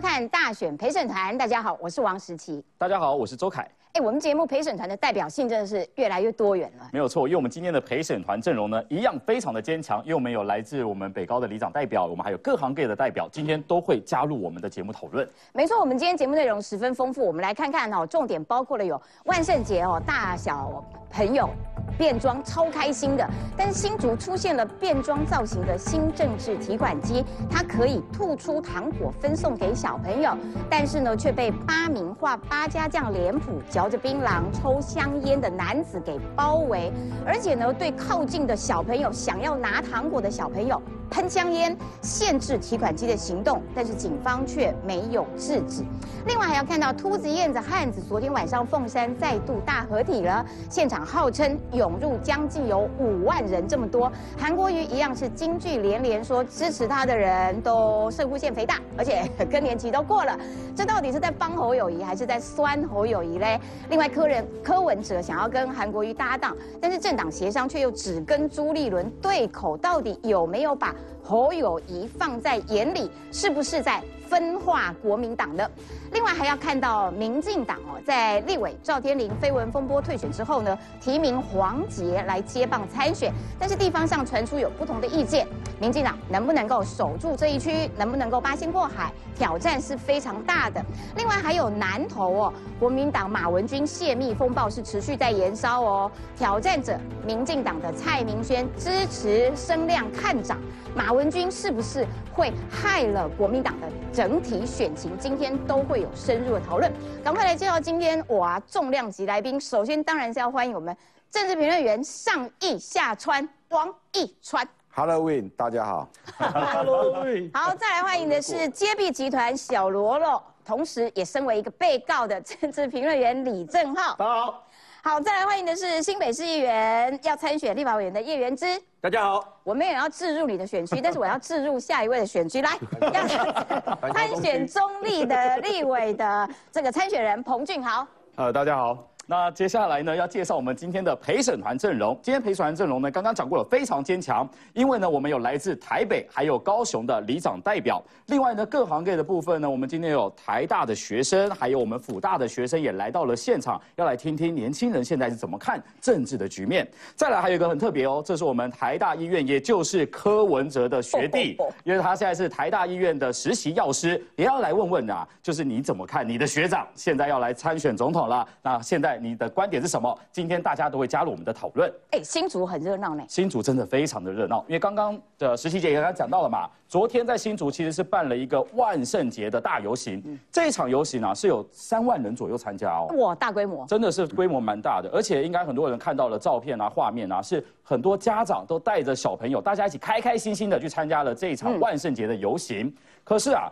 看大选陪审团，大家好，我是王时琪。大家好，我是周凯。哎，我们节目陪审团的代表性真的是越来越多元了。没有错，因为我们今天的陪审团阵容呢，一样非常的坚强，因为我们有来自我们北高的里长代表，我们还有各行各业的代表，今天都会加入我们的节目讨论。没错，我们今天节目内容十分丰富，我们来看看哦，重点包括了有万圣节哦，大小朋友变装超开心的，但是新竹出现了变装造型的新政治提款机，它可以吐出糖果分送给小朋友，但是呢却被八名画八家将脸谱、嚼着槟榔。抽香烟的男子给包围，而且呢，对靠近的小朋友想要拿糖果的小朋友喷香烟，限制提款机的行动，但是警方却没有制止。另外还要看到秃子、燕子、汉子，昨天晚上凤山再度大合体了，现场号称涌入将近有五万人这么多。韩国瑜一样是金句连连，说支持他的人都肾上腺肥大，而且更年期都过了。这到底是在帮侯友谊，还是在酸侯友谊嘞？另外，柯人。柯文哲想要跟韩国瑜搭档，但是政党协商却又只跟朱立伦对口，到底有没有把侯友谊放在眼里？是不是在？分化国民党呢，另外还要看到民进党哦，在立委赵天麟绯闻风波退选之后呢，提名黄杰来接棒参选，但是地方上传出有不同的意见，民进党能不能够守住这一区，能不能够八仙过海，挑战是非常大的。另外还有南投哦，国民党马文君泄密风暴是持续在延烧哦，挑战者民进党的蔡明轩支持声量看涨。马文君是不是会害了国民党的整体选情？今天都会有深入的讨论。赶快来介绍今天我啊重量级来宾。首先当然是要欢迎我们政治评论员上亿下川王义川。Halloween，大家好。Halloween。好，再来欢迎的是揭弊集团小罗罗，同时也身为一个被告的政治评论员李正浩。大家好。好，再来欢迎的是新北市议员要参选立法委员的叶元之。大家好，我们也要置入你的选区，但是我要置入下一位的选区来，要参选中立的立委的这个参选人彭俊豪。呃，大家好。那接下来呢，要介绍我们今天的陪审团阵容。今天陪审团阵容呢，刚刚讲过了，非常坚强。因为呢，我们有来自台北还有高雄的里长代表。另外呢，各行各业的部分呢，我们今天有台大的学生，还有我们辅大的学生也来到了现场，要来听听年轻人现在是怎么看政治的局面。再来还有一个很特别哦，这是我们台大医院，也就是柯文哲的学弟，因为他现在是台大医院的实习药师，也要来问问啊，就是你怎么看你的学长现在要来参选总统了？那现在。你的观点是什么？今天大家都会加入我们的讨论。哎，新竹很热闹呢。新竹真的非常的热闹，因为刚刚的实习姐也刚刚讲到了嘛。昨天在新竹其实是办了一个万圣节的大游行，这一场游行啊是有三万人左右参加哦。哇，大规模，真的是规模蛮大的，而且应该很多人看到了照片啊、画面啊，是很多家长都带着小朋友，大家一起开开心心的去参加了这一场万圣节的游行。可是啊，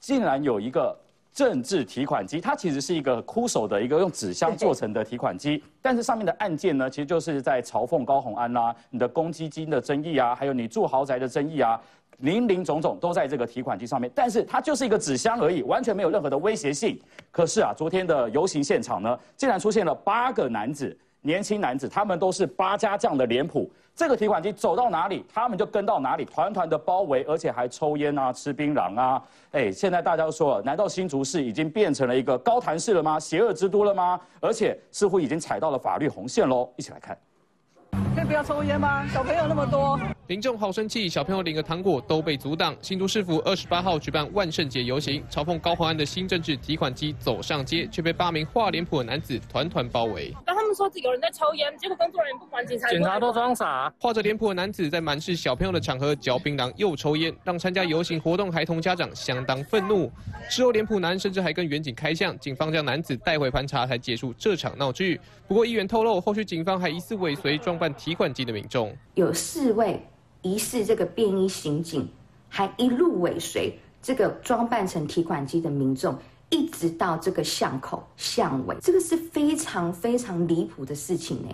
竟然有一个。政治提款机，它其实是一个枯手的一个用纸箱做成的提款机，但是上面的按键呢，其实就是在嘲讽高红安啦，你的公积金的争议啊，还有你住豪宅的争议啊，林林总总都在这个提款机上面，但是它就是一个纸箱而已，完全没有任何的威胁性。可是啊，昨天的游行现场呢，竟然出现了八个男子。年轻男子，他们都是八家将的脸谱。这个提款机走到哪里，他们就跟到哪里，团团的包围，而且还抽烟啊，吃槟榔啊。哎，现在大家都说，难道新竹市已经变成了一个高谈市了吗？邪恶之都了吗？而且似乎已经踩到了法律红线喽。一起来看。可以不要抽烟吗？小朋友那么多，民众好生气，小朋友领个糖果都被阻挡。新都市府二十八号举办万圣节游行，嘲讽高华安的新政治提款机走上街，却被八名画脸谱的男子团团包围。当他们说有人在抽烟，结果工作人员不管警察，警察都装傻。画着脸谱的男子在满是小朋友的场合嚼槟榔又抽烟，让参加游行活动孩童家长相当愤怒。事后脸谱男甚至还跟远警开枪，警方将男子带回盘查才结束这场闹剧。不过议员透露，后续警方还疑似尾随装扮。提款机的民众有四位疑似这个便衣刑警，还一路尾随这个装扮成提款机的民众，一直到这个巷口巷尾，这个是非常非常离谱的事情呢。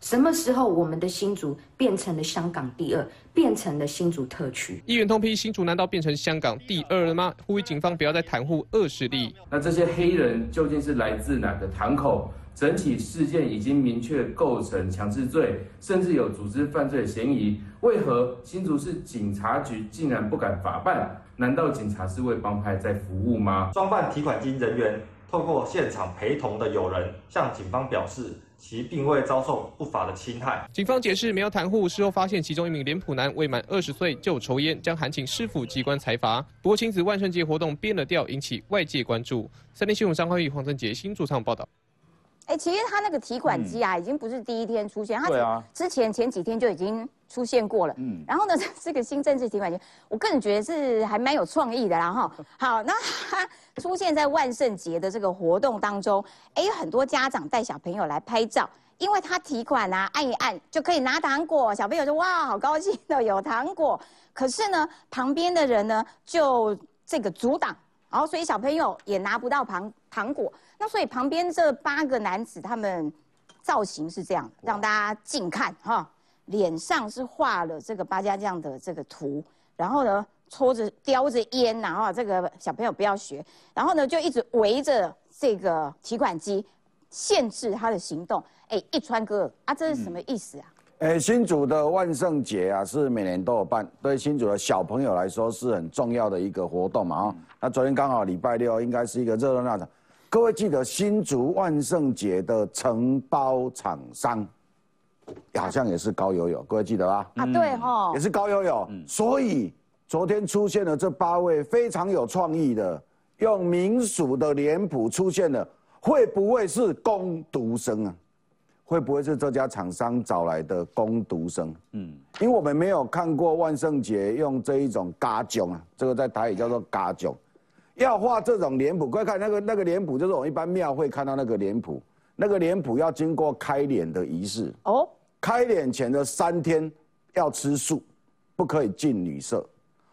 什么时候我们的新竹变成了香港第二，变成了新竹特区？议员通批新竹难道变成香港第二了吗？呼吁警方不要再袒护恶势力。那这些黑人究竟是来自哪个堂口？整体事件已经明确构成强制罪，甚至有组织犯罪嫌疑。为何新竹市警察局竟然不敢法办？难道警察是为帮派在服务吗？装扮提款机人员透过现场陪同的友人向警方表示，其并未遭受不法的侵害。警方解释没有袒护，事后发现其中一名脸谱男未满二十岁就抽烟，将函请师傅机关裁罚。不过亲子万圣节活动变了调，引起外界关注。三立新闻张焕宇、黄振杰新驻场报道。哎，其实他那个提款机啊，已经不是第一天出现，他对啊之前前几天就已经出现过了。嗯，然后呢，这个新政治提款机，我个人觉得是还蛮有创意的啦哈。好，那它出现在万圣节的这个活动当中，哎，有很多家长带小朋友来拍照，因为他提款啊，按一按就可以拿糖果，小朋友就哇，好高兴的有糖果。可是呢，旁边的人呢就这个阻挡，然后所以小朋友也拿不到糖糖果。那所以旁边这八个男子他们造型是这样，让大家近看哈，脸上是画了这个八家将的这个图，然后呢抽着叼着烟，然后这个小朋友不要学，然后呢就一直围着这个提款机，限制他的行动。哎，一川哥啊，这是什么意思啊？诶，新竹的万圣节啊，是每年都有办，对新竹的小朋友来说是很重要的一个活动嘛啊。那昨天刚好礼拜六，应该是一个热热闹闹。各位记得新竹万圣节的承包厂商，好像也是高友友，各位记得吧？啊，对哈也，是高友友。所以昨天出现了这八位非常有创意的，用民俗的脸谱出现的，会不会是攻读生啊？会不会是这家厂商找来的攻读生？嗯，因为我们没有看过万圣节用这一种嘎囧啊，这个在台语叫做嘎囧。要画这种脸谱，快看那个那个脸谱，就是我们一般庙会看到那个脸谱，那个脸谱要经过开脸的仪式。哦，开脸前的三天要吃素，不可以进女色。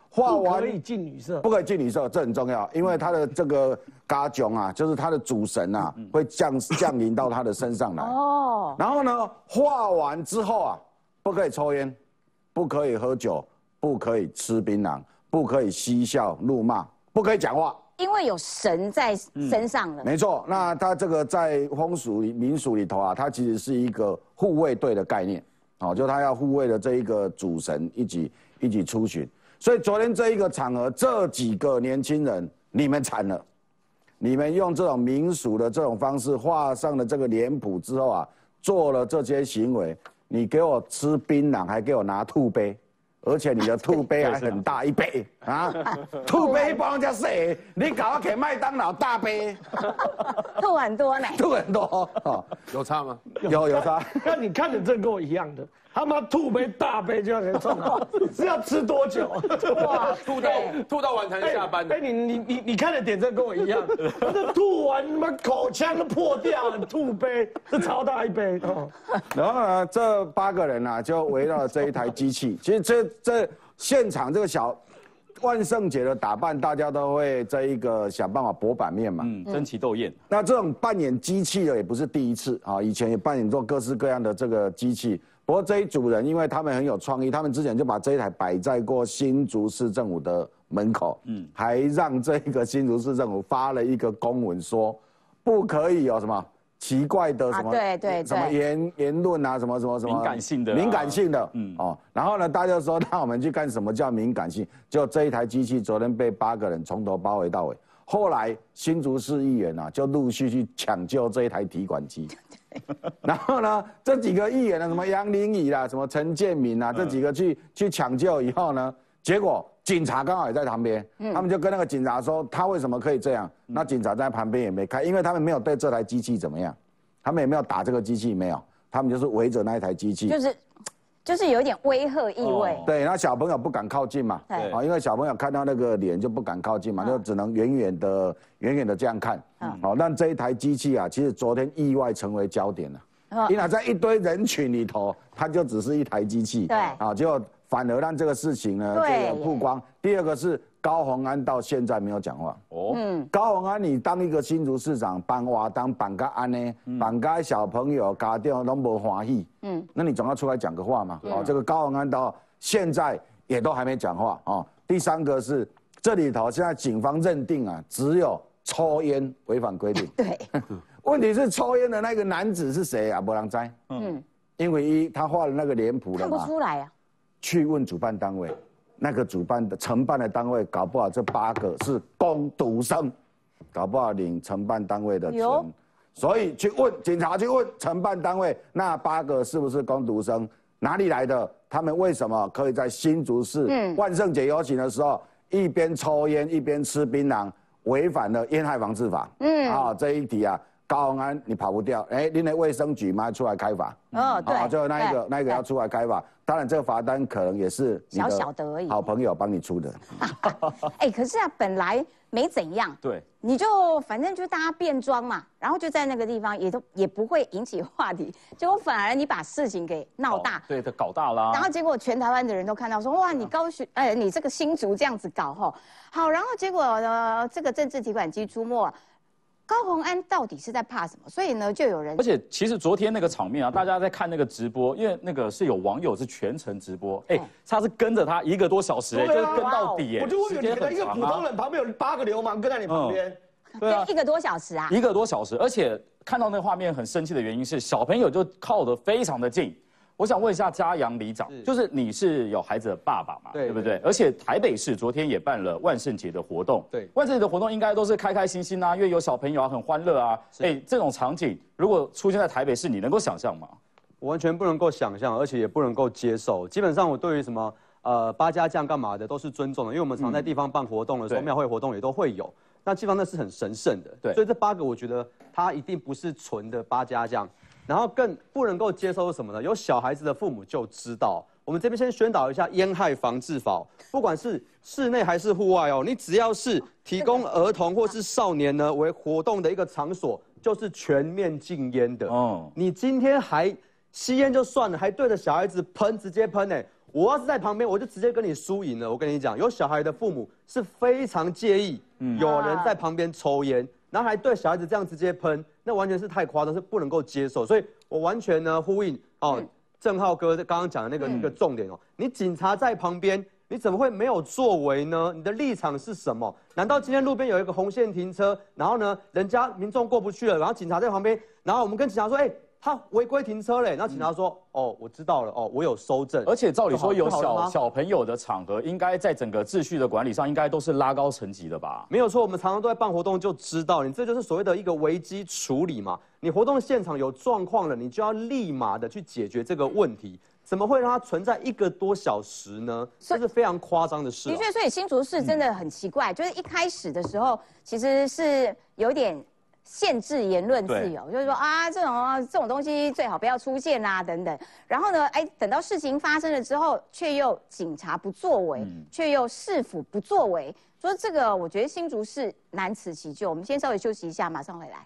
画完不可以进女色不。可以进女色，这很重要，因为他的这个嘎囧啊，就是他的主神啊，会降降临到他的身上来。哦，然后呢，画完之后啊，不可以抽烟，不可以喝酒，不可以吃槟榔，不可以嬉笑怒骂，不可以讲话。因为有神在身上了。没错，那他这个在风俗里民俗里头啊，它其实是一个护卫队的概念，哦，就他要护卫的这一个主神一起一起出巡。所以昨天这一个场合，这几个年轻人，你们惨了，你们用这种民俗的这种方式画上了这个脸谱之后啊，做了这些行为，你给我吃槟榔，还给我拿兔杯。而且你的兔杯还很大一杯啊，吐杯 帮人家谁？你搞给麦当劳大杯，吐很多呢。吐很多哦，有差吗？有有差？那你看的这跟我一样的，他妈吐杯大杯就要给冲到，是要吃多久？哇，吐到吐到晚才能下班的哎，。你你你你看的点这跟我一样，这吐完他妈口腔都破掉了，吐杯这超大一杯哦。然后呢，这八个人呢、就围绕了这一台机器。其实这这现场这个小万圣节的打扮，大家都会这一个想办法博版面嘛。嗯，争奇斗艳。那这种扮演机器的也不是第一次啊，以前也扮演过各式各样的这个机器。不过这一组人，因为他们很有创意，他们之前就把这一台摆在过新竹市政府的门口，嗯，还让这个新竹市政府发了一个公文说，不可以有什么奇怪的什么、啊对对什么言言论啊，什么什么什么敏感性的啊。敏感性的，嗯。嗯哦，然后呢，大家就说 让我们去看什么叫敏感性，就这一台机器昨天被八个人从头包围到尾。后来新竹市议员啊，就陆续去抢救这一台提款机。然后呢，这几个议员呢，什么杨林仪啦，什么陈建民啊，这几个去去抢救以后呢，结果警察刚好也在旁边，他们就跟那个警察说，他为什么可以这样？那警察在旁边也没开，因为他们没有对这台机器怎么样，他们也没有打这个机器，没有，他们就是围着那一台机器。就是就是有一点威吓意味。哦对，那小朋友不敢靠近嘛，对啊，因为小朋友看到那个脸就不敢靠近嘛，嗯就只能远远的、远远的这样看。嗯好，但这一台机器啊，其实昨天意外成为焦点了。嗯因为在一堆人群里头，它就只是一台机器。对啊，结果反而让这个事情呢，对这个曝光。第二个是高鸿安到现在没有讲话。哦，嗯，高鸿安，你当一个新竹市长，办活当办个安呢，办个小朋友家长都不欢喜，嗯嗯，那你总要出来讲个话嘛。哦，这个高鸿安到现在也都还没讲话哦。第三个是这里头现在警方认定啊，只有抽烟违反规定。对，问题是抽烟的那个男子是谁啊？不让摘，嗯，因为一他画了那个脸谱了看不嘛，出来啊。去问主办单位，那个主办的承办的单位，搞不好这八个是工读生，搞不好领承办单位的钱，所以去问警察去问承办单位，那八个是不是工读生？哪里来的？他们为什么可以在新竹市嗯万圣节游行的时候一边抽烟一边吃槟榔，违反了烟害防治法？嗯啊，这一题啊，高鸿安你跑不掉，哎，您的卫生局嘛出来开罚。哦，对，啊，就那一个那一个要出来开罚，当然这个罚单可能也是小小的而已。好朋友帮你出的。哎，可是啊，本来没怎样，对，你就反正就大家变装嘛，然后就在那个地方也都也不会引起话题，结果反而你把事情给闹大，哦对，他搞大啦。然后结果全台湾的人都看到说，哇，你高雄，哎，你这个新竹这样子搞吼，好，然后结果呢，这个政治提款机出没，高洪安到底是在怕什么？所以呢，就有人而且其实昨天那个场面啊，大家在看那个直播，因为那个是有网友是全程直播，哎，他是跟着他一个多小时，哎，就是跟到底，哎，我就问你，一个普通人旁边有八个流氓跟在你旁边，对啊，一个多小时啊，一个多小时，而且看到那个画面很生气的原因是小朋友就靠得非常的近。我想问一下嘉阳里长，就是你是有孩子的爸爸嘛，对对不对？而且台北市昨天也办了万圣节的活动，对万圣节的活动应该都是开开心心啊，因为有小朋友啊，很欢乐啊。哎，这种场景如果出现在台北市，你能够想象吗？我完全不能够想象，而且也不能够接受。基本上，我对于什么呃八家将干嘛的都是尊重的，因为我们常在地方办活动的时候，对庙会活动也都会有。那基本上那是很神圣的，对所以这八个我觉得它一定不是纯的八家将，然后更不能够接受是什么呢？有小孩子的父母就知道。我们这边先宣导一下烟害防治法，不管是室内还是户外哦，你只要是提供儿童或是少年呢为活动的一个场所，就是全面禁烟的。哦，你今天还吸烟就算了，还对着小孩子喷，直接喷呢、我要是在旁边，我就直接跟你输赢了。我跟你讲，有小孩的父母是非常介意有人在旁边抽烟，然后还对小孩子这样直接喷，那完全是太夸张，是不能够接受。所以我完全呢呼应哦，郑浩哥刚刚讲的那个一个重点哦，你警察在旁边。你怎么会没有作为呢？你的立场是什么？难道今天路边有一个红线停车，然后呢，人家民众过不去了，然后警察在旁边，然后我们跟警察说，哎、他违规停车嘞，然后警察说，哦，我知道了，哦，我有收证。而且照理说有小小朋友的场合，应该在整个秩序的管理上，应该都是拉高层级的吧？没有错，我们常常都在办活动，就知道你这就是所谓的一个危机处理嘛。你活动现场有状况了，你就要立马的去解决这个问题。怎么会让它存在一个多小时呢？这是非常夸张的事、啊。的确，所以新竹市真的很奇怪，就是一开始的时候其实是有点限制言论自由，就是说啊，这种这种东西最好不要出现啊，等等。然后呢，哎，等到事情发生了之后，却又警察不作为，却又市府不作为，说这个我觉得新竹市难辞其咎。我们先稍微休息一下，马上回来。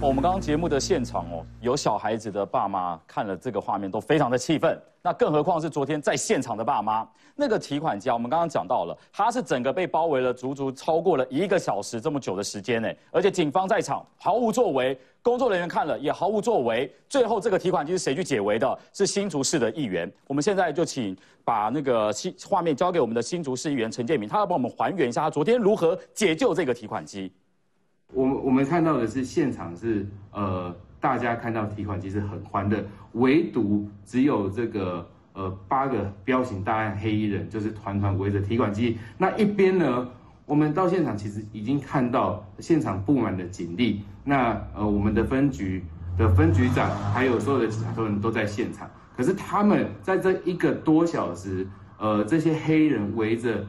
我们刚刚节目的现场哦，有小孩子的爸妈看了这个画面都非常的气愤，那更何况是昨天在现场的爸妈。那个提款机，我们刚刚讲到了，它是整个被包围了足足超过了一个小时这么久的时间呢，而且警方在场毫无作为，工作人员看了也毫无作为。最后这个提款机是谁去解围的？是新竹市的议员。我们现在就请把那个新画面交给我们的新竹市议员陈建明，他要帮我们还原一下他昨天如何解救这个提款机。我们我们看到的是现场是呃，大家看到提款机是很欢乐，唯独只有这个呃八个彪形大汉黑衣人就是团团围着提款机。那一边呢，我们到现场其实已经看到现场布满了警力，那呃我们的分局的分局长还有所有的警察人都在现场，可是他们在这一个多小时，呃这些黑人围着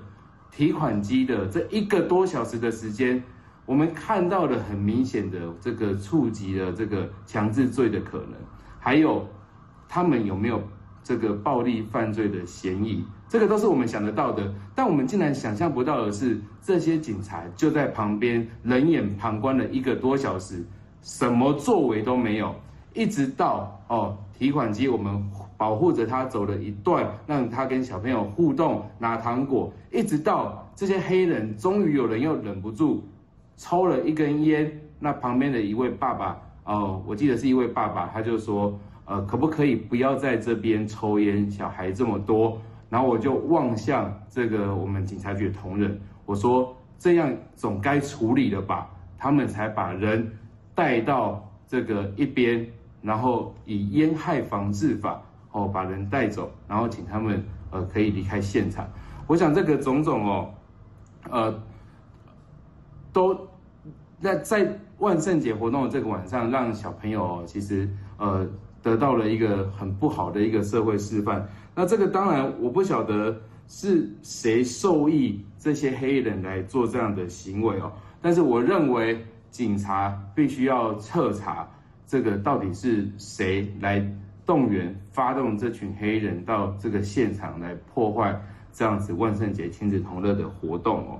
提款机的这一个多小时的时间。我们看到了很明显的这个触及了这个强制罪的可能，还有他们有没有这个暴力犯罪的嫌疑，这个都是我们想得到的。但我们竟然想象不到的是，这些警察就在旁边冷眼旁观了一个多小时，什么作为都没有，一直到哦提款机我们保护着他走了一段，让他跟小朋友互动拿糖果，一直到这些黑人终于有人又忍不住。抽了一根烟，那旁边的一位爸爸，哦，我记得是一位爸爸，他就说，呃，可不可以不要在这边抽烟？小孩这么多，然后我就望向这个我们警察局的同仁，我说这样总该处理了吧？他们才把人带到这个一边，然后以烟害防治法哦把人带走，然后请他们呃可以离开现场。我想这个种种哦，呃，都在在万圣节活动的这个晚上，让小朋友哦其实呃得到了一个很不好的一个社会示范。那这个当然我不晓得是谁受益这些黑衣人来做这样的行为哦，但是我认为警察必须要彻查这个到底是谁来动员发动这群黑衣人到这个现场来破坏这样子万圣节亲子同乐的活动哦。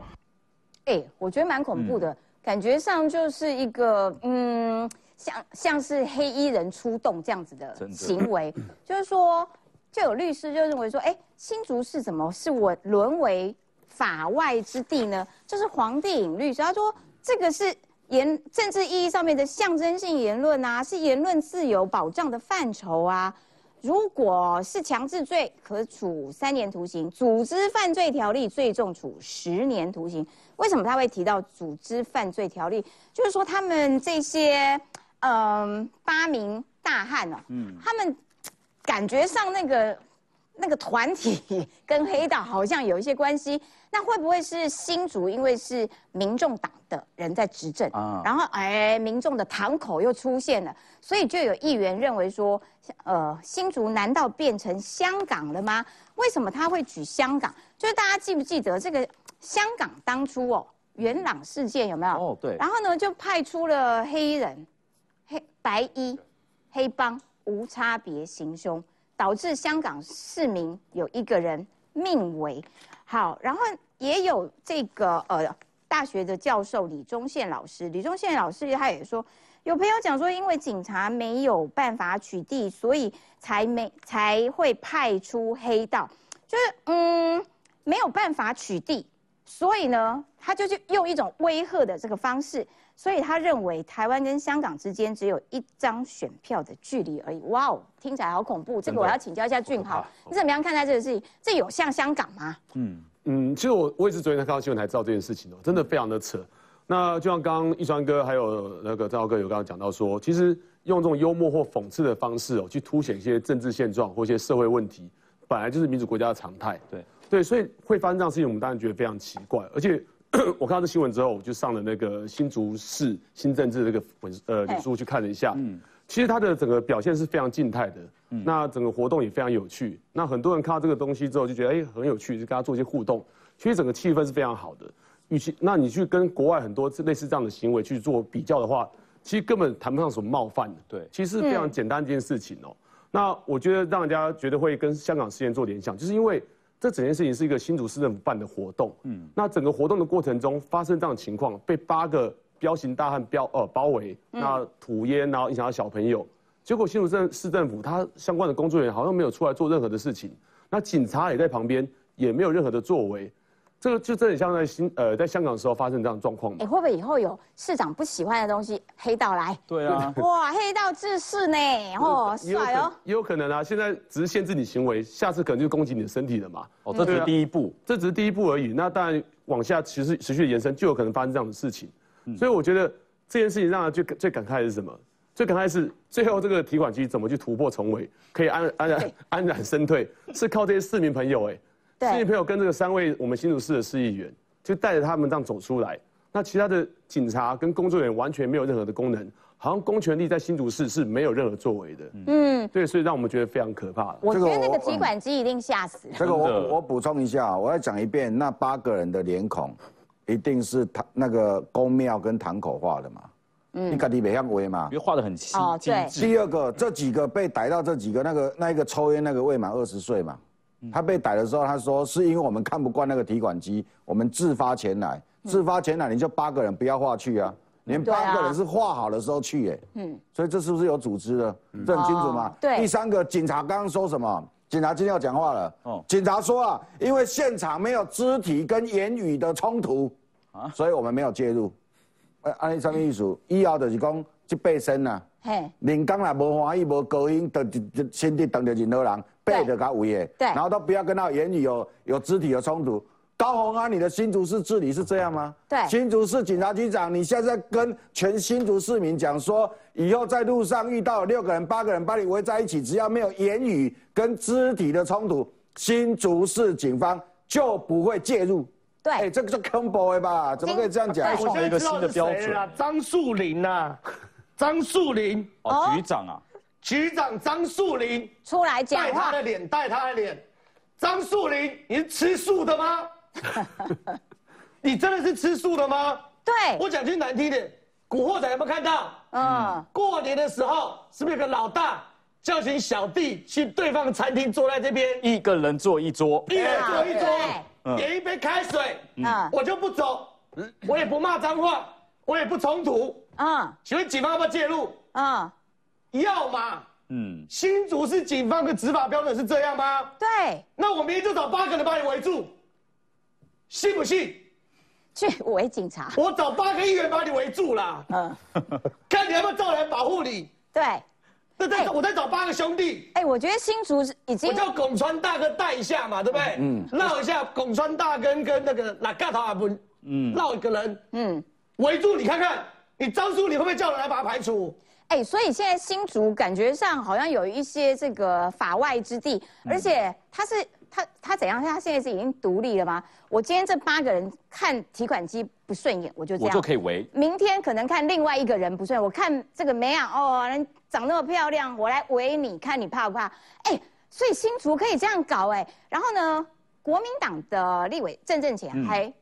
哎，我觉得蛮恐怖的，感觉上就是一个嗯，像像是黑衣人出动这样子的行为，就是说，就有律师就认为说，哎，新竹市怎么是我沦为法外之地呢？就是黄帝颖律师，他说这个是言政治意义上面的象征性言论啊，是言论自由保障的范畴啊。如果是强制罪，可处三年徒刑；组织犯罪条例最重处十年徒刑。为什么他会提到组织犯罪条例？就是说他们这些嗯八名大汉哦，嗯，他们感觉上那个那个团体 跟黑道好像有一些关系。那会不会是新竹因为是民众党的人在执政，啊然后哎民众的堂口又出现了，所以就有议员认为说，呃新竹难道变成香港了吗？为什么他会举香港？就是大家记不记得这个香港当初哦元朗事件有没有？哦对然后呢就派出了黑衣人、黑白衣、黑帮无差别行凶，导致香港市民有一个人命危。好，然后也有这个呃大学的教授李宗宪老师，李宗宪老师他也说，有朋友讲说，因为警察没有办法取缔，所以才没才会派出黑道，就是嗯没有办法取缔，所以呢，他就是用一种威吓的这个方式，所以他认为台湾跟香港之间只有一张选票的距离而已。哇哦，听起来好恐怖！这个我要请教一下俊豪，你怎么样看待这个事情？这有像香港吗？嗯，嗯，其实我我也是昨天才看到新闻才知道这件事情哦，真的非常的扯。那就像刚刚一川哥还有那个赵哥有刚刚讲到说，其实用这种幽默或讽刺的方式哦，去凸显一些政治现状或一些社会问题，本来就是民主国家的常态。对对，所以会发生这样的事情，我们当然觉得非常奇怪。而且 我看到这新闻之后，我就上了那个新竹市新政治这个本呃脸书去看了一下。嗯，其实它的整个表现是非常静态的。嗯，那整个活动也非常有趣。那很多人看到这个东西之后就觉得哎很有趣，就跟他做一些互动。其实整个气氛是非常好的。与其那你去跟国外很多类似这样的行为去做比较的话，其实根本谈不上什么冒犯的。对其实是非常简单的一件事情哦。那我觉得让人家觉得会跟香港事件做联想，就是因为这整件事情是一个新竹市政府办的活动。嗯，那整个活动的过程中发生这样的情况，被八个彪形大汉标呃包围，那吐烟，然后影响到小朋友。结果新竹镇市政府他相关的工作人员好像没有出来做任何的事情，那警察也在旁边，也没有任何的作为。这个就真的像在新呃在香港的时候发生这样的状况嘛哎，？会不会以后有市长不喜欢的东西，黑道来？对啊，哇，黑道治世呢，哦，帅哦。也有可能啊。现在只是限制你行为，下次可能就攻击你的身体了嘛。哦，这只是第一步。这只是第一步而已。那当然往下持续持续延伸，就有可能发生这样的事情。所以我觉得这件事情让人最最感慨的是什么？最感慨的是最后这个提款机怎么去突破重围，可以安安然安然身退，是靠这些市民朋友哎、对市民朋友跟这个三位我们新竹市的市议员，就带着他们这样走出来。那其他的警察跟工作人员完全没有任何的功能，好像公权力在新竹市是没有任何作为的。嗯，对，所以让我们觉得非常可怕。我觉得那个提款机一定吓死了。这个我我补充一下，我要讲一遍，那八个人的脸孔，一定是堂那个宫庙跟堂口画的嘛。嗯，你肯定没像为嘛因为。画的很细哦对。第二个，这几个被逮到，这几个那个那一个抽烟那个未满二十岁嘛，他被逮的时候，他说是因为我们看不惯那个提款机，我们自发前来，自发前来你就八个人不要划去啊，连八个人是画好的时候去耶，嗯，所以这是不是有组织的？这很清楚吗哦？对第三个，警察刚刚说什么？警察今天要讲话了。哦哦，警察说啊，因为现场没有肢体跟言语的冲突，啊，所以我们没有介入。呃，按你什么意思？以后就是讲这八身啊。嘿，人工啦，无欢喜，无高兴，就就就身体当着任何人，背着他围的，对然后都不要跟他言语有有肢体的冲突，高鸿安，你的新竹市治理是这样吗？对新竹市警察局长，你现在在跟全新竹市民讲说，以后在路上遇到六个人、八个人把你围在一起，只要没有言语跟肢体的冲突，新竹市警方就不会介入。对，哎，这个就 combo 了吧？怎么可以这样讲？创了一个新的标准。张树林呐，张树林哦，局长啊，局长张树林出来讲带他的脸，带他的脸。张树林，你是吃素的吗？你真的是吃素的吗？对，我讲句难听点，古惑仔有没有看到？嗯，过年的时候是不是有个老大叫醒小弟去对方餐厅坐在这边，一个人坐一桌，一人坐一桌，点一杯开水，嗯，我就不走，我也不骂脏话，我也不冲突，嗯，请问警方要不要介入？嗯，要嘛，嗯，新竹市警方的执法标准是这样吗？对，那我明天就找八个人把你围住，信不信？去围警察，我找八个议员把你围住了。嗯，看你要不要找人保护你。对，那再我再找八个兄弟。哎，我觉得新竹已经我叫拱川大哥带一下嘛，对不对？嗯，绕一下拱川大哥跟那个哪嘎头阿文，嗯，绕一个人，嗯，围住你看看，你张叔你会不会叫人来把他排除？哎，所以现在新竹感觉上好像有一些这个法外之地，而且他是。他他怎样？他现在是已经独立了吗？我今天这八个人看提款机不顺眼，我就这样，我就可以围。明天可能看另外一个人不顺眼，我看这个梅啊，哦，人长那么漂亮，我来围你，看你怕不怕？哎，所以新竹可以这样搞哎。然后呢，国民党的立委郑正前还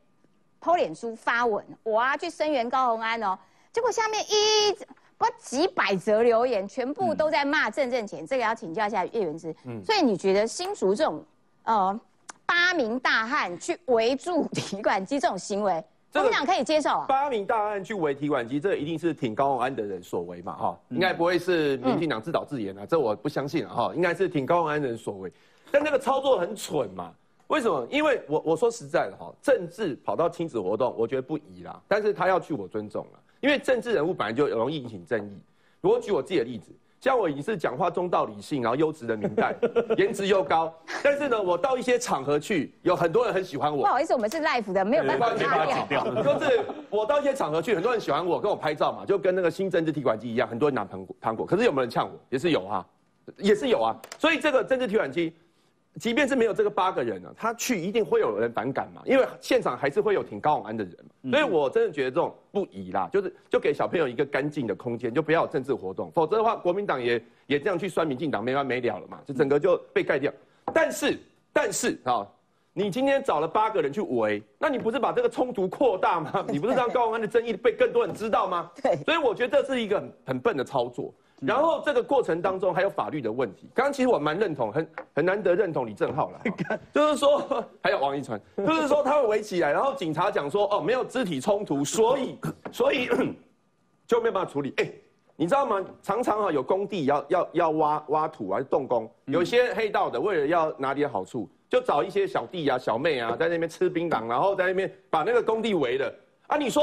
抛脸书发文，我啊去声援高鸿安哦，结果下面一不几百则留言，全部都在骂郑正前，这个要请教一下叶元之。嗯，所以你觉得新竹这种？呃，八名大汉去围住 提款机这种行为，国民党可以接受啊？八名大汉去围提款机，这一定是挺高宏安的人所为嘛？哈，应该不会是民进党自导自演啊，这我不相信啊！哈，应该是挺高宏安的人所为。但那个操作很蠢嘛？为什么？因为我我说实在的哈，政治跑到亲子活动，我觉得不宜啦。但是他要去，我尊重了，因为政治人物本来就容易引起争议。如果举我自己的例子。像我已经是讲话中道理性，然后优质的明代，颜值又高。但是呢，我到一些场合去，有很多人很喜欢我。不好意思，我们是 live 的，没有办法剪掉。就是我到一些场合去，很多人喜欢我，跟我拍照嘛，就跟那个新政治提款机一样，很多人拿糖果糖果。可是有没有人呛我？也是有啊，也是有啊。所以这个政治提款机。即便是没有这个八个人呢，他去一定会有人反感嘛，因为现场还是会有挺高昂安的人嘛，所以我真的觉得这种不宜啦，就是就给小朋友一个干净的空间，就不要有政治活动，否则的话，国民党也也这样去酸民进党没完没了了嘛，就整个就被盖掉。但是但是啊，你今天找了八个人去围，那你不是把这个冲突扩大吗？你不是让高昂安的争议被更多人知道吗？对，所以我觉得这是一个很很笨的操作。然后这个过程当中还有法律的问题。刚刚其实我蛮认同，很很难得认同李正浩了，就是说还有王一川，就是说他们围起来，然后警察讲说哦没有肢体冲突，所以所以 就没有办法处理。哎，你知道吗？常常啊有工地要要要挖挖土啊动工，有些黑道的为了要拿点好处，就找一些小弟啊小妹啊在那边吃槟榔，然后在那边把那个工地围了啊，你说？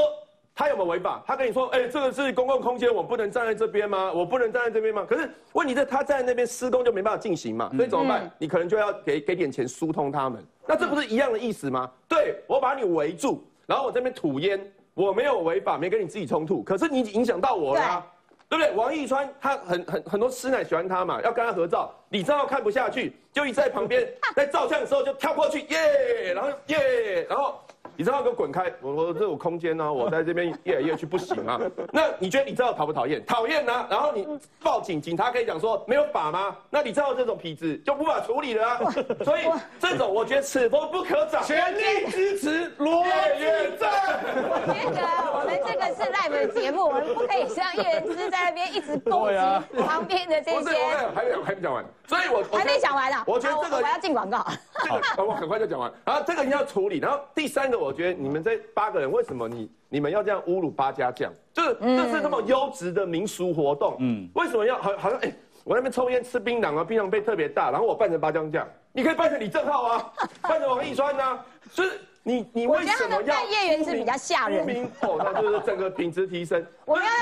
他有没有违法？他跟你说，哎，这个是公共空间，我不能站在这边吗？我不能站在这边吗？可是问题是，他站在那边施工就没办法进行嘛，所以怎么办？你可能就要给给点钱疏通他们。那这不是一样的意思吗？对，我把你围住，然后我这边吐烟，我没有违法，没跟你自己冲突，可是你影响到我了，对不对？王一川他很很很多师奶喜欢他嘛，要跟他合照，李正浩看不下去，就一直在旁边，在照相的时候就跳过去，耶，然后耶，然后。李正浩给我滚开！我我这有空间呢，我在这边越来越去不行啊。那你觉得李正浩讨不讨厌？讨厌啊！然后你报警，警察可以讲说没有法吗？那李正浩这种痞子就无法处理了啊。所以这种我觉得此风不可长。全力支持罗远正。我觉得我们这个是 live 的节目，我们不可以像叶元之在那边一直攻击旁边的这些。还没还没讲完，所以我还没讲完呢。我觉得这个我要进广告。这个，我很快就讲完。然后这个你要处理，然后第三个。我觉得你们这八个人，为什么你你们要这样侮辱八家将？就是这是那么优质的民俗活动，嗯，为什么要好好像哎，我那边抽烟吃槟榔啊，槟榔杯特别大，然后我扮成八家将，你可以扮成李正浩啊，扮成王一川啊，就是你你为什么要叶原子比较吓人？哦，那就是整个品质提升。我们要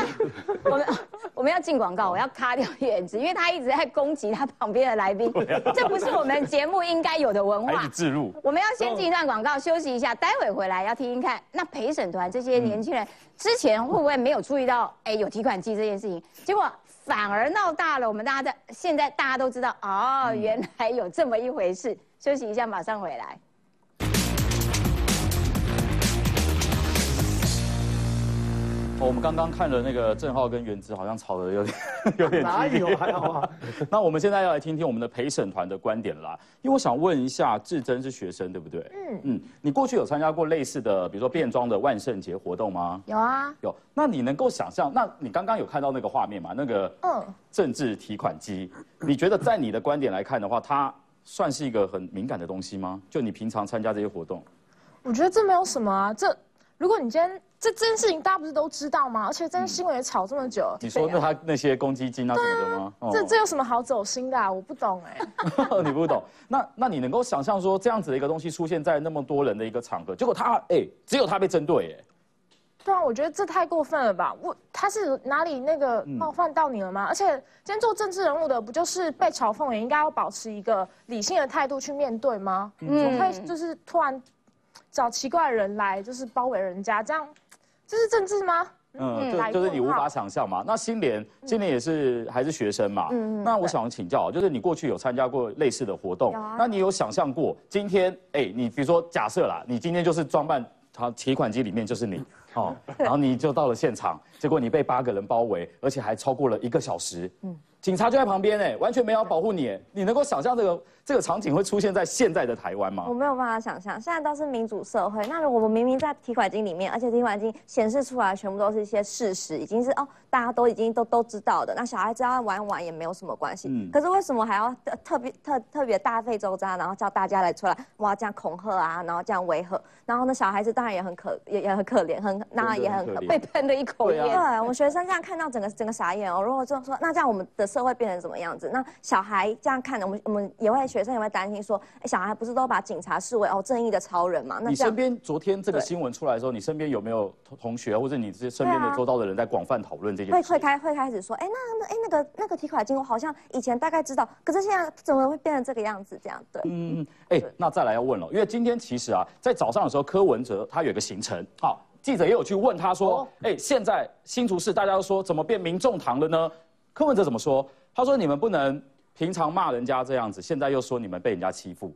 我们我们要进广告，我要卡掉叶原子，因为他一直在攻击他旁边的来宾，这不是我们节目应该有的文化。自入。我们要先进一段广告休息一下，待会回来要听听看，那陪审团这些年轻人之前会不会没有注意到，哎，有提款机这件事情，结果反而闹大了。我们大家在现在大家都知道，哦，原来有这么一回事。休息一下，马上回来。我们刚刚看了那个郑浩跟原子，好像吵得有点 有点哪有还好啊？那我们现在要来听听我们的陪审团的观点啦。因为我想问一下，志珍是学生对不对？嗯嗯，你过去有参加过类似的，比如说变装的万圣节活动吗？有啊，有。那你能够想象？那你刚刚有看到那个画面吗？那个嗯，政治提款机，你觉得在你的观点来看的话，它算是一个很敏感的东西吗？就你平常参加这些活动？我觉得这没有什么啊，这。如果你今天这这件事情大家不是都知道吗？而且这件新闻也炒这么久。你说那他那些公积金啊什么的吗？这这有什么好走心的？我不懂哎。你不懂？那那你能够想象说这样子的一个东西出现在那么多人的一个场合，结果他哎只有他被针对哎。对啊，我觉得这太过分了吧？我他是哪里那个冒犯到你了吗？而且今天做政治人物的不就是被嘲讽，也应该要保持一个理性的态度去面对吗？嗯，会就是突然。找奇怪的人来，就是包围人家，这样这是政治吗？嗯，就就是你无法想象嘛。那新莲，新莲也是还是学生嘛。嗯嗯。那我想请教，就是你过去有参加过类似的活动，那你有想象过今天，哎，你比如说假设啦，你今天就是装扮，他提款机里面就是你，哦，然后你就到了现场，结果你被八个人包围，而且还超过了一个小时。嗯。警察就在旁边哎，完全没有保护你。你能够想象这个这个场景会出现在现在的台湾吗？我没有办法想象，现在都是民主社会。那如果我们明明在提款机里面，而且提款机显示出来全部都是一些事实，已经是哦，大家都已经都都知道的。那小孩子要玩玩也没有什么关系。嗯。可是为什么还要特别特特别大费周章，然后叫大家来出来哇这样恐吓啊，然后这样威吓，然后呢小孩子当然也很可也也很可怜，很那也很被喷了一口烟。对，我们学生这样看到整个整个傻眼哦。如果就说那这样我们的社会变成什么样子？那小孩这样看的，我们我们也会学生也会担心说，哎小孩不是都把警察视为哦正义的超人嘛？那你身边昨天这个新闻出来的时候，你身边有没有同学或者你这些身边的周遭的人在广泛讨论这件事？会会开会开始说，哎那那哎那个那个提款机我好像以前大概知道，可是现在怎么会变成这个样子？这样对？嗯嗯哎，那再来要问了，因为今天其实啊，在早上的时候，柯文哲他有一个行程，好，记者也有去问他说，哎，现在新竹市大家都说怎么变民众堂了呢？柯文哲怎么说？他说你们不能。平常骂人家这样子，现在又说你们被人家欺负，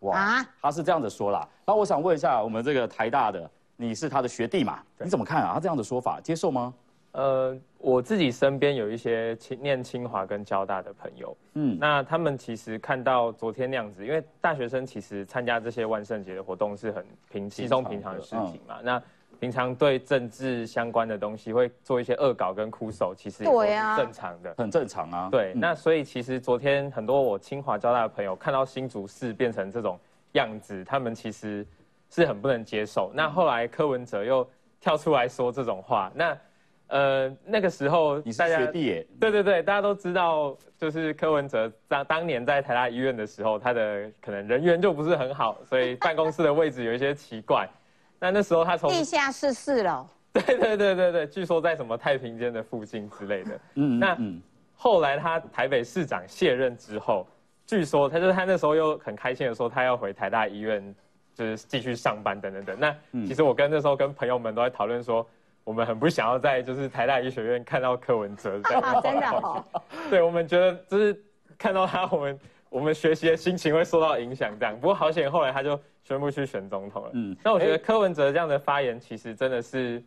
哇！他是这样子说啦。那我想问一下，我们这个台大的，你是他的学弟嘛？你怎么看啊？他这样的说法接受吗？呃，我自己身边有一些清念清华跟交大的朋友，嗯，那他们其实看到昨天那样子，因为大学生其实参加这些万圣节的活动是很平稀松平常的事情嘛，那。平常对政治相关的东西会做一些恶搞跟哭手，其实对啊，正常的，很正常啊。对，那所以其实昨天很多我清华交大的朋友看到新竹市变成这种样子，他们其实是很不能接受。那后来柯文哲又跳出来说这种话，那呃那个时候你是学弟耶？对对对，大家都知道，就是柯文哲当当年在台大医院的时候，他的可能人缘就不是很好，所以办公室的位置有一些奇怪。那那时候他从地下室四楼，对对对对对，据说在什么太平间的附近之类的。嗯，那后来他台北市长卸任之后，据说他就是他那时候又很开心的说他要回台大医院，就是继续上班等等等。那其实我跟那时候跟朋友们都在讨论说，我们很不想要在就是台大医学院看到柯文哲这样。真的？对，我们觉得就是看到他，我们我们学习的心情会受到影响这样。不过好险，后来他就。宣布去选总统了。嗯，那我觉得柯文哲这样的发言其实真的是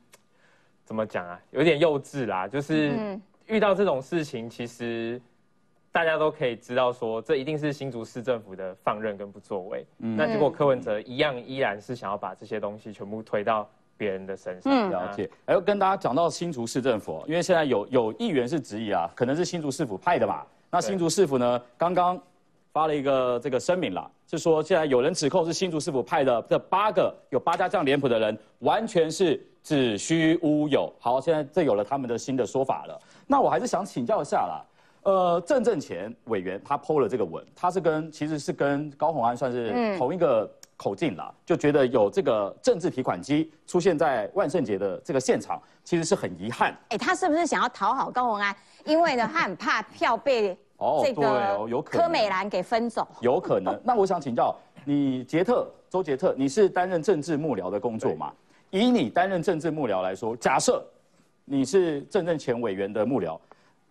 怎么讲啊？有点幼稚啦。就是遇到这种事情，其实大家都可以知道说，这一定是新竹市政府的放任跟不作为。嗯，那结果柯文哲一样依然是想要把这些东西全部推到别人的身上。了解。哎，跟大家讲到新竹市政府，因为现在有有议员是质疑啊，可能是新竹市府派的嘛。那新竹市府呢，刚刚。发了一个这个声明了，是说现在有人指控是新竹市府派的这八个有八家将脸谱的人，完全是子虚乌有。好，现在这有了他们的新的说法了。那我还是想请教一下啦，呃，郑正前委员他剖了这个文，他是跟其实是跟高鸿安算是同一个口径啦，就觉得有这个政治提款机出现在万圣节的这个现场，其实是很遗憾。哎，他是不是想要讨好高鸿安？因为呢，他很怕票被这个柯美兰给分走。有可能。那我想请教你，杰特周杰特，你是担任政治幕僚的工作嘛？以你担任政治幕僚来说，假设你是政政前委员的幕僚。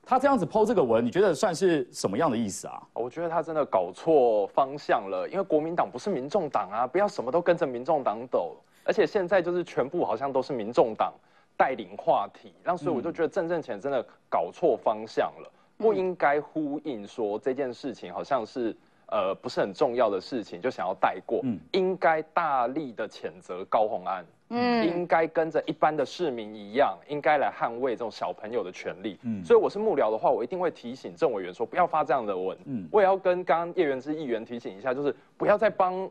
他这样子抛这个文，你觉得算是什么样的意思啊？我觉得他真的搞错方向了，因为国民党不是民众党啊，不要什么都跟着民众党走。而且现在就是全部好像都是民众党带领话题，让所以我就觉得郑正前真的搞错方向了，不应该呼应说这件事情好像是呃不是很重要的事情，就想要带过，应该大力的谴责高洪安。嗯，应该跟着一般的市民一样，应该来捍卫这种小朋友的权利。嗯，所以我是幕僚的话，我一定会提醒郑委员说，不要发这样的文。嗯，我也要跟刚刚叶元之议员提醒一下，就是不要再帮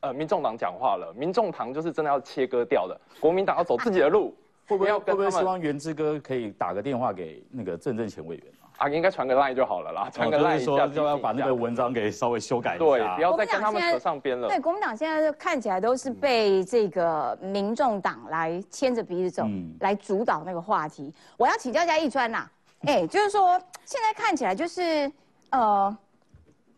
呃民众党讲话了。民众党就是真的要切割掉的，国民党要走自己的路。会不会会不会希望元之哥可以打个电话给那个郑正前委员？啊，应该传个 line 就好了啦，传个 line 一下，就要把那个文章给稍微修改一下，对，不要再跟他们扯上边了。对，国民党现在就看起来都是被这个民众党来牵着鼻子走，来主导那个话题。我要请教一下易川呐，哎，就是说现在看起来就是呃，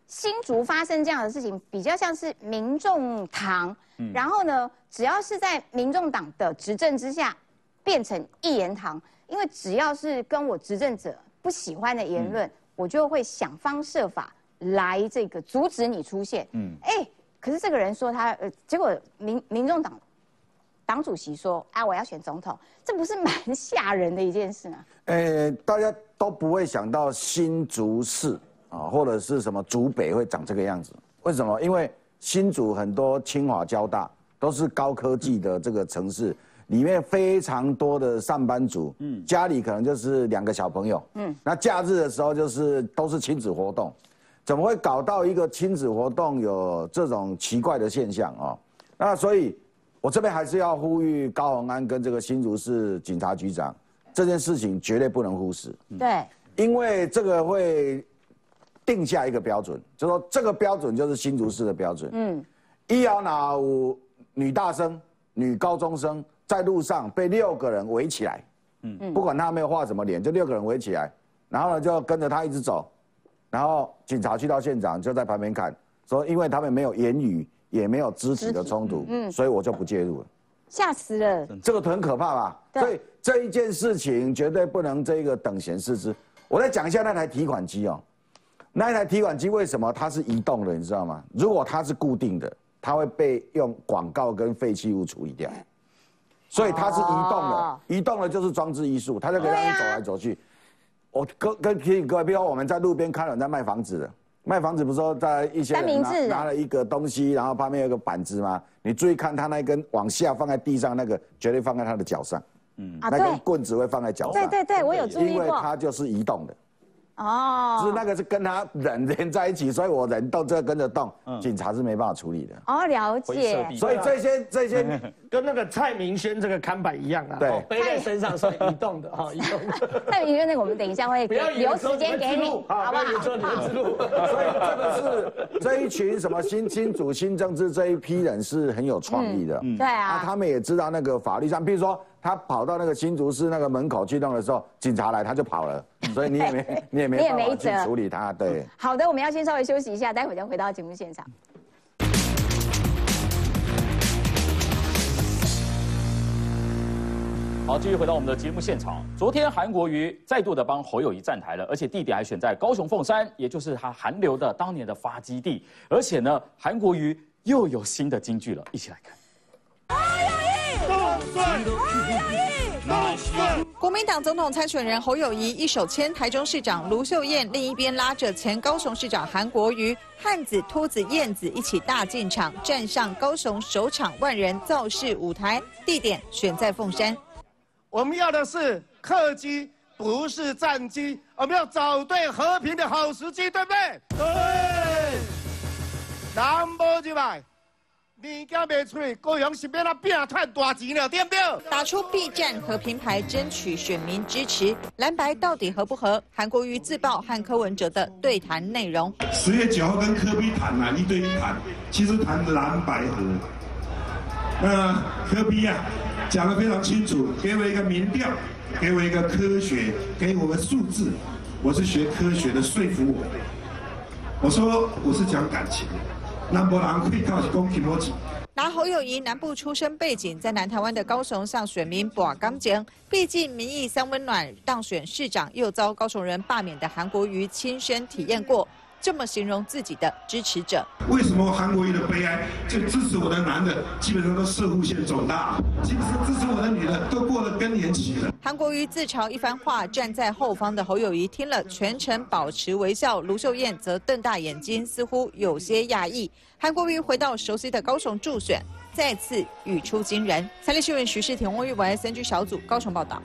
新竹发生这样的事情，比较像是民众党，然后呢，只要是在民众党的执政之下，变成一言堂，因为只要是跟我执政者。不喜欢的言论，我就会想方设法来这个阻止你出现。嗯，哎，可是这个人说他呃，结果民民众党党主席说，啊，我要选总统，这不是蛮吓人的一件事吗？呃，大家都不会想到新竹市啊，或者是什么竹北会长这个样子。为什么？因为新竹很多清华、交大都是高科技的这个城市。里面非常多的上班族，嗯，家里可能就是两个小朋友，嗯，那假日的时候就是都是亲子活动，怎么会搞到一个亲子活动有这种奇怪的现象哦？那所以，我这边还是要呼吁高鸿安跟这个新竹市警察局长，这件事情绝对不能忽视，对，因为这个会定下一个标准，就说这个标准就是新竹市的标准，嗯，一摇哪五女大生、女高中生。在路上被六个人围起来，嗯，不管他没有画什么脸，就六个人围起来，然后呢就跟着他一直走，然后警察去到现场就在旁边看，说因为他们没有言语也没有肢体的冲突，嗯，所以我就不介入了。吓死了，这个很可怕吧？所以这一件事情绝对不能这个等闲视之。我再讲一下那台提款机哦，那一台提款机为什么它是移动的？你知道吗？如果它是固定的，它会被用广告跟废弃物处理掉。所以它是移动的，移动的就是装置艺术，它就可以让你走来走去。我跟跟提醒各位，比如我们在路边看到人在卖房子的，卖房子不是说在一些人拿拿了一个东西，然后旁边有个板子吗？你注意看他那根往下放在地上那个，绝对放在他的脚上。嗯，那根棍子会放在脚上。对对对，我有注意过。因为它就是移动的。哦，是那个是跟他人连在一起，所以我人动就要跟着动，警察是没办法处理的。哦，了解。所以这些这些 跟那个蔡明轩这个看板一样啊，对，背在身上是移动的哈，移动。蔡明轩那个我们等一下会留时间给你，好不好？说你的之路。所以这个是这一群什么新新主新政治这一批人是很有创意的，对啊，他们也知道那个法律上，比如说。他跑到那个新竹市那个门口去弄的时候，警察来他就跑了，所以你也没你也没办法去处理他。对，好的，我们要先稍微休息一下，待会再回到节目现场。好，继续回到我们的节目现场。昨天韩国瑜再度的帮侯友谊站台了，而且地点还选在高雄凤山，也就是他韩流的当年的发基地。而且呢，韩国瑜又有新的金句了，一起来看。国民党总统参选人侯友谊一手牵台中市长卢秀燕，另一边拉着前高雄市长韩国瑜，汉子、秃子、燕子一起大进场，站上高雄首场万人造势舞台，地点选在凤山。我们要的是客机，不是战机，我们要找对和平的好时机，对不对？对。南波几百。物件卖出去，高雄是大钱了，对不对？打出 B 站和平牌，争取选民支持。蓝白到底合不合？韩国瑜自曝和柯文哲的对谈内容。十月九号跟柯比谈啊，一对一谈，其实谈蓝白合。那柯比啊，讲得非常清楚，给我一个民调，给我一个科学，给我个数字。我是学科学的，说服我。我说我是讲感情。南部人会靠是公平逻辑。拿侯友谊南部出身背景，在南台湾的高雄向选民博刚讲，毕竟民意三温暖，当选市长又遭高雄人罢免的韩国瑜亲身体验过。这么形容自己的支持者？为什么韩国瑜的悲哀？就支持我的男的基本上都射户线肿大，其实支持我的女的都过了更年期了。韩国瑜自嘲一番话，站在后方的侯友谊听了全程保持微笑，卢秀燕则瞪大眼睛，似乎有些讶异。韩国瑜回到熟悉的高雄助选，再次语出惊人。三立新闻徐世婷、翁玉文 SNG 小组高雄报道。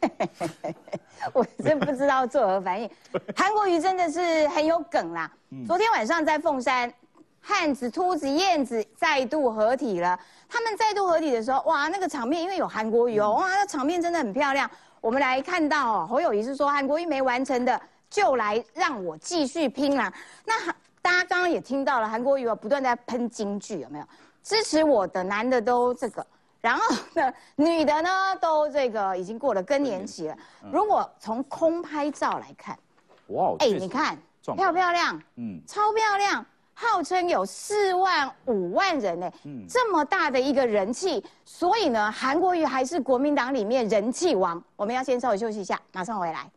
我真不知道作何反应。韩国瑜真的是很有梗啦。昨天晚上在凤山，汉子、秃子、燕子再度合体了。他们再度合体的时候，哇，那个场面因为有韩国瑜哦，哇，那场面真的很漂亮。我们来看到哦，侯友谊是说韩国瑜没完成的，就来让我继续拼啦。那大家刚刚也听到了，韩国瑜不断在喷京剧，有没有？支持我的男的都这个。然后呢，女的呢都这个已经过了更年期了。如果从空拍照来看，哇，哎，你看漂不漂亮？嗯，超漂亮，号称有四万五万人呢，嗯这么大的一个人气，所以呢，韩国瑜还是国民党里面人气王。我们要先稍微休息一下，马上回来。